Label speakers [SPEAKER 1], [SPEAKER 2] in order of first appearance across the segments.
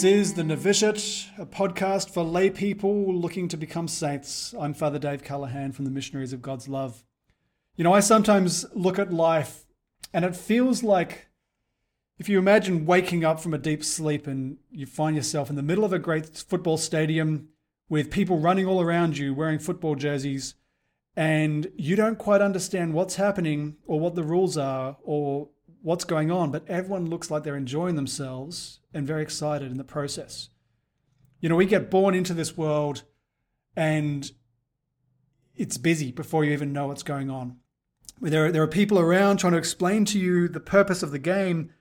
[SPEAKER 1] This is the Novitiate, a podcast for lay people looking to become saints. I'm Father Dave Callaghan from the Missionaries of God's Love. You know, I sometimes look at life and it feels like if you imagine waking up from a deep sleep and you find yourself in the middle of a great football stadium with people running all around you wearing football jerseys, and you don't quite understand what's happening or what the rules are or what's going on, but everyone looks like they're enjoying themselves and very excited in the process. You know, we get born into this world and it's busy before you even know what's going on. There are, there are people around trying to explain to you the purpose of the game,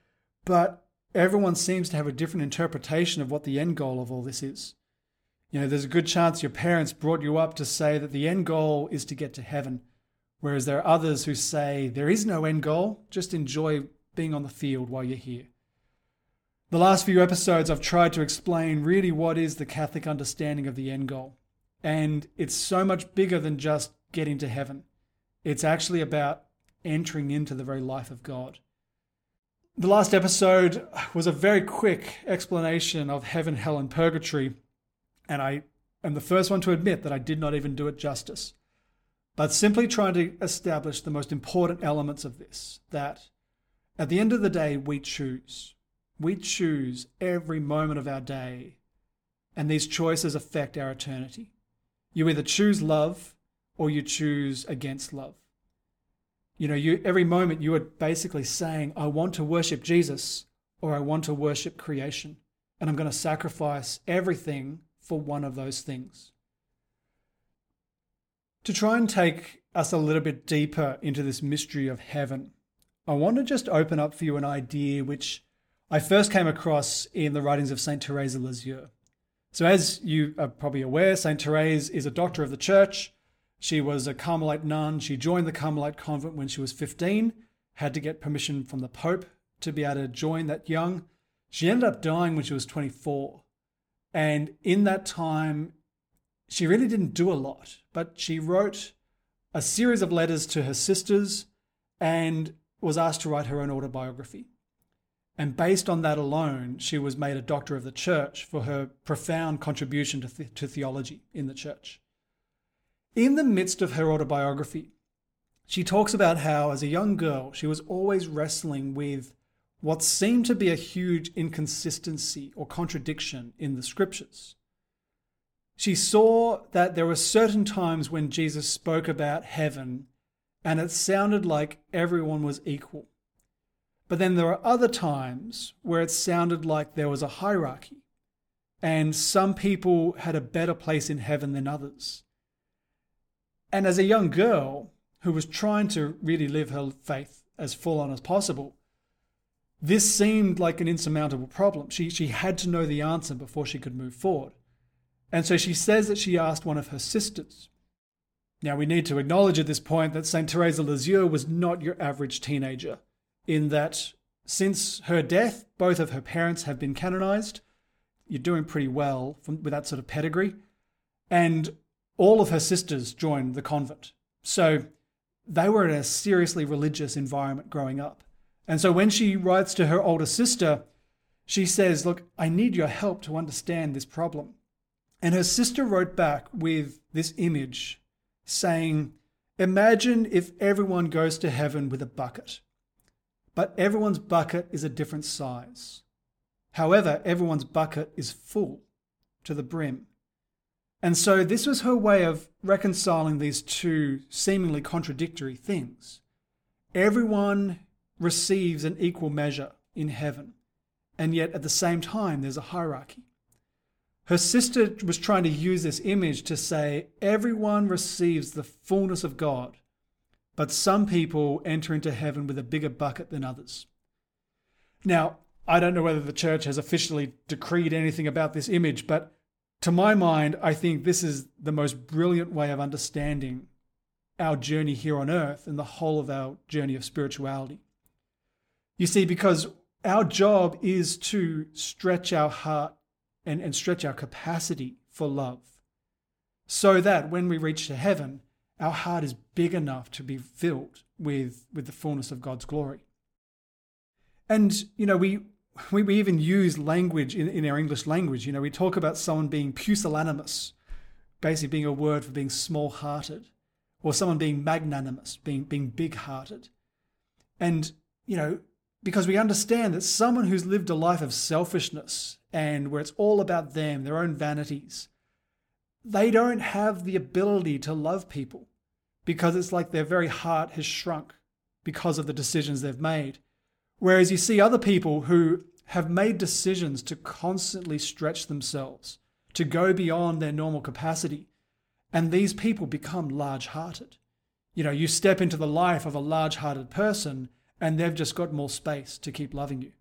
[SPEAKER 1] but everyone seems to have a different interpretation of what the end goal of all this is. You know, there's a good chance your parents brought you up to say that the end goal is to get to heaven. Whereas there are others who say there is no end goal, just enjoy being on the field while you're here. The last few episodes, I've tried to explain really what is the Catholic understanding of the end goal. And it's so much bigger than just getting to heaven, it's actually about entering into the very life of God. The last episode was a very quick explanation of heaven, hell, and purgatory. And I am the first one to admit that I did not even do it justice but simply trying to establish the most important elements of this that at the end of the day, we choose. We choose every moment of our day, and these choices affect our eternity. You either choose love or you choose against love. You know, you, every moment you are basically saying, I want to worship Jesus or I want to worship creation, and I'm going to sacrifice everything for one of those things. To try and take us a little bit deeper into this mystery of heaven, I want to just open up for you an idea which I first came across in the writings of Saint Therese of Lisieux. So, as you are probably aware, Saint Therese is a doctor of the church. She was a Carmelite nun. She joined the Carmelite convent when she was 15, had to get permission from the Pope to be able to join that young. She ended up dying when she was 24. And in that time, she really didn't do a lot, but she wrote a series of letters to her sisters and was asked to write her own autobiography. And based on that alone, she was made a doctor of the church for her profound contribution to, to theology in the church. In the midst of her autobiography, she talks about how, as a young girl, she was always wrestling with what seemed to be a huge inconsistency or contradiction in the scriptures. She saw that there were certain times when Jesus spoke about heaven and it sounded like everyone was equal. But then there were other times where it sounded like there was a hierarchy and some people had a better place in heaven than others. And as a young girl who was trying to really live her faith as full on as possible, this seemed like an insurmountable problem. She, she had to know the answer before she could move forward. And so she says that she asked one of her sisters. Now, we need to acknowledge at this point that St. Therese Lisieux was not your average teenager, in that since her death, both of her parents have been canonized. You're doing pretty well from, with that sort of pedigree. And all of her sisters joined the convent. So they were in a seriously religious environment growing up. And so when she writes to her older sister, she says, Look, I need your help to understand this problem. And her sister wrote back with this image saying, Imagine if everyone goes to heaven with a bucket, but everyone's bucket is a different size. However, everyone's bucket is full to the brim. And so this was her way of reconciling these two seemingly contradictory things. Everyone receives an equal measure in heaven, and yet at the same time, there's a hierarchy. Her sister was trying to use this image to say everyone receives the fullness of God, but some people enter into heaven with a bigger bucket than others. Now, I don't know whether the church has officially decreed anything about this image, but to my mind, I think this is the most brilliant way of understanding our journey here on earth and the whole of our journey of spirituality. You see, because our job is to stretch our heart and, and stretch our capacity for love so that when we reach to heaven, our heart is big enough to be filled with, with the fullness of God's glory. And, you know, we, we, we even use language in, in our English language. You know, we talk about someone being pusillanimous, basically being a word for being small hearted, or someone being magnanimous, being, being big hearted. And, you know, because we understand that someone who's lived a life of selfishness and where it's all about them, their own vanities, they don't have the ability to love people because it's like their very heart has shrunk because of the decisions they've made. Whereas you see other people who have made decisions to constantly stretch themselves, to go beyond their normal capacity, and these people become large hearted. You know, you step into the life of a large hearted person and they've just got more space to keep loving you.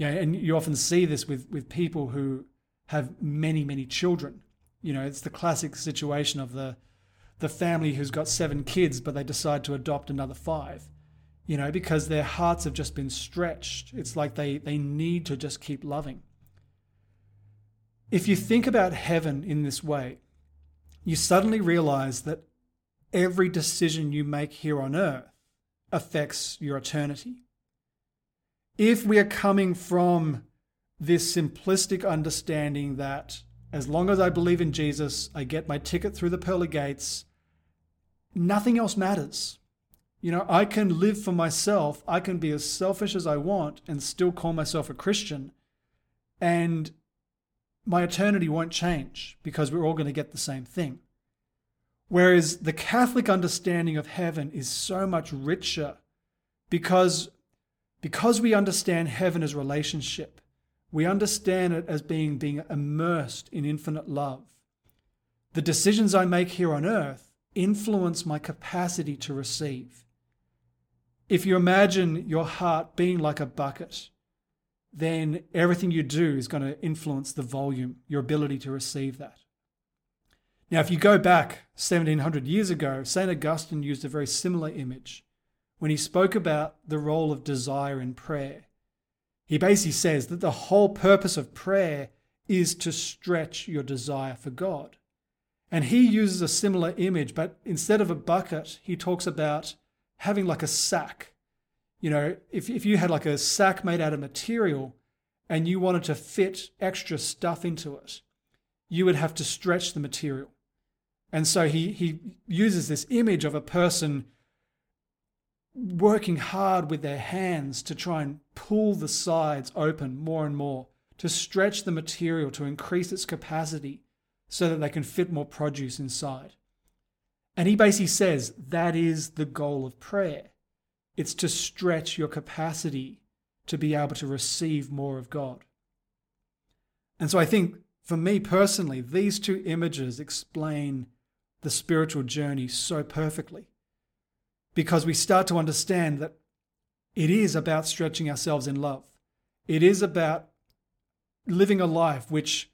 [SPEAKER 1] Yeah, and you often see this with, with people who have many, many children. You know, it's the classic situation of the the family who's got seven kids, but they decide to adopt another five. You know, because their hearts have just been stretched. It's like they, they need to just keep loving. If you think about heaven in this way, you suddenly realize that every decision you make here on earth affects your eternity. If we are coming from this simplistic understanding that as long as I believe in Jesus, I get my ticket through the pearly gates, nothing else matters. You know, I can live for myself, I can be as selfish as I want and still call myself a Christian, and my eternity won't change because we're all going to get the same thing. Whereas the Catholic understanding of heaven is so much richer because, because we understand heaven as relationship. We understand it as being, being immersed in infinite love. The decisions I make here on earth influence my capacity to receive. If you imagine your heart being like a bucket, then everything you do is going to influence the volume, your ability to receive that. Now, if you go back 1700 years ago, St. Augustine used a very similar image when he spoke about the role of desire in prayer. He basically says that the whole purpose of prayer is to stretch your desire for God. And he uses a similar image, but instead of a bucket, he talks about having like a sack. You know, if, if you had like a sack made out of material and you wanted to fit extra stuff into it, you would have to stretch the material. And so he, he uses this image of a person working hard with their hands to try and pull the sides open more and more, to stretch the material to increase its capacity so that they can fit more produce inside. And he basically says that is the goal of prayer. It's to stretch your capacity to be able to receive more of God. And so I think for me personally, these two images explain the spiritual journey so perfectly because we start to understand that it is about stretching ourselves in love. It is about living a life which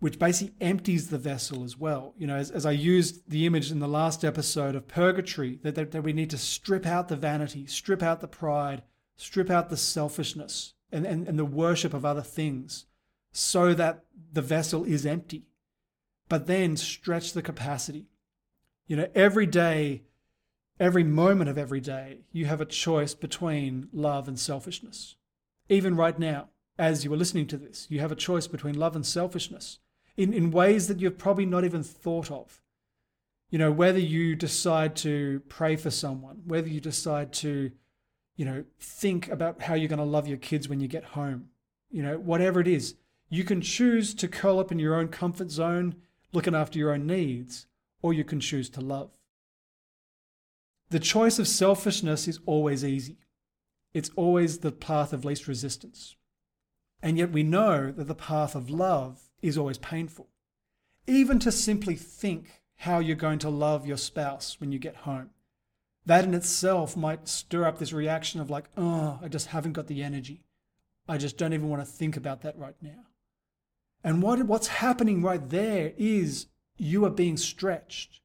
[SPEAKER 1] which basically empties the vessel as well. You know, as, as I used the image in the last episode of purgatory, that, that, that we need to strip out the vanity, strip out the pride, strip out the selfishness and, and, and the worship of other things so that the vessel is empty but then stretch the capacity. You know, every day, every moment of every day, you have a choice between love and selfishness. Even right now, as you are listening to this, you have a choice between love and selfishness in, in ways that you've probably not even thought of. You know, whether you decide to pray for someone, whether you decide to, you know, think about how you're going to love your kids when you get home, you know, whatever it is, you can choose to curl up in your own comfort zone looking after your own needs, or you can choose to love. The choice of selfishness is always easy. It's always the path of least resistance. And yet we know that the path of love is always painful. Even to simply think how you're going to love your spouse when you get home, that in itself might stir up this reaction of like, oh, I just haven't got the energy. I just don't even want to think about that right now. And what, what's happening right there is you are being stretched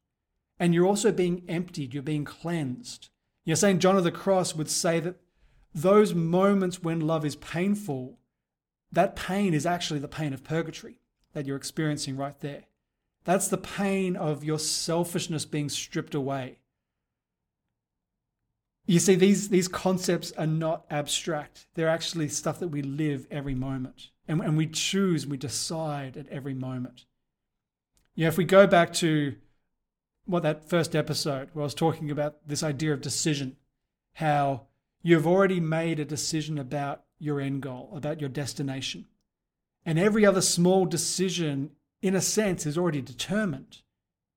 [SPEAKER 1] and you're also being emptied, you're being cleansed. You're saying John of the Cross would say that those moments when love is painful, that pain is actually the pain of purgatory that you're experiencing right there. That's the pain of your selfishness being stripped away. You see, these, these concepts are not abstract. They're actually stuff that we live every moment. And, and we choose, we decide at every moment. Yeah, if we go back to what that first episode where I was talking about this idea of decision, how you've already made a decision about your end goal, about your destination. And every other small decision, in a sense, is already determined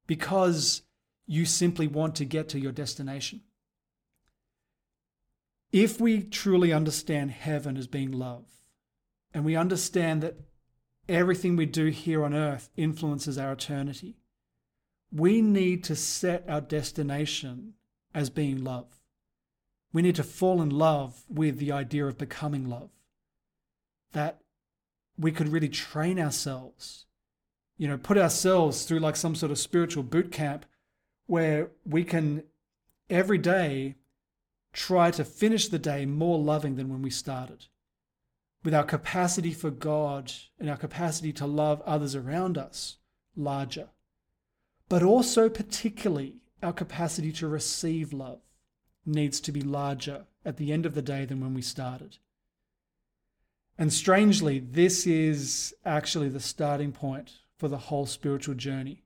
[SPEAKER 1] because you simply want to get to your destination. If we truly understand heaven as being love, and we understand that everything we do here on earth influences our eternity, we need to set our destination as being love. We need to fall in love with the idea of becoming love. That we could really train ourselves, you know, put ourselves through like some sort of spiritual boot camp where we can every day try to finish the day more loving than when we started. With our capacity for God and our capacity to love others around us larger, but also particularly our capacity to receive love needs to be larger at the end of the day than when we started. And strangely, this is actually the starting point for the whole spiritual journey.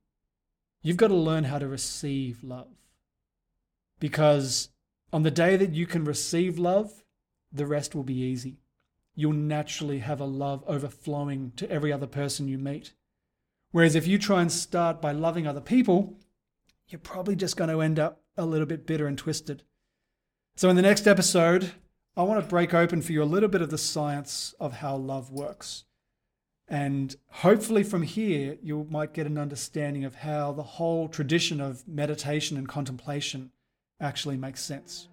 [SPEAKER 1] You've got to learn how to receive love. Because on the day that you can receive love, the rest will be easy. You'll naturally have a love overflowing to every other person you meet. Whereas if you try and start by loving other people, you're probably just going to end up a little bit bitter and twisted. So, in the next episode, I want to break open for you a little bit of the science of how love works. And hopefully, from here, you might get an understanding of how the whole tradition of meditation and contemplation actually makes sense.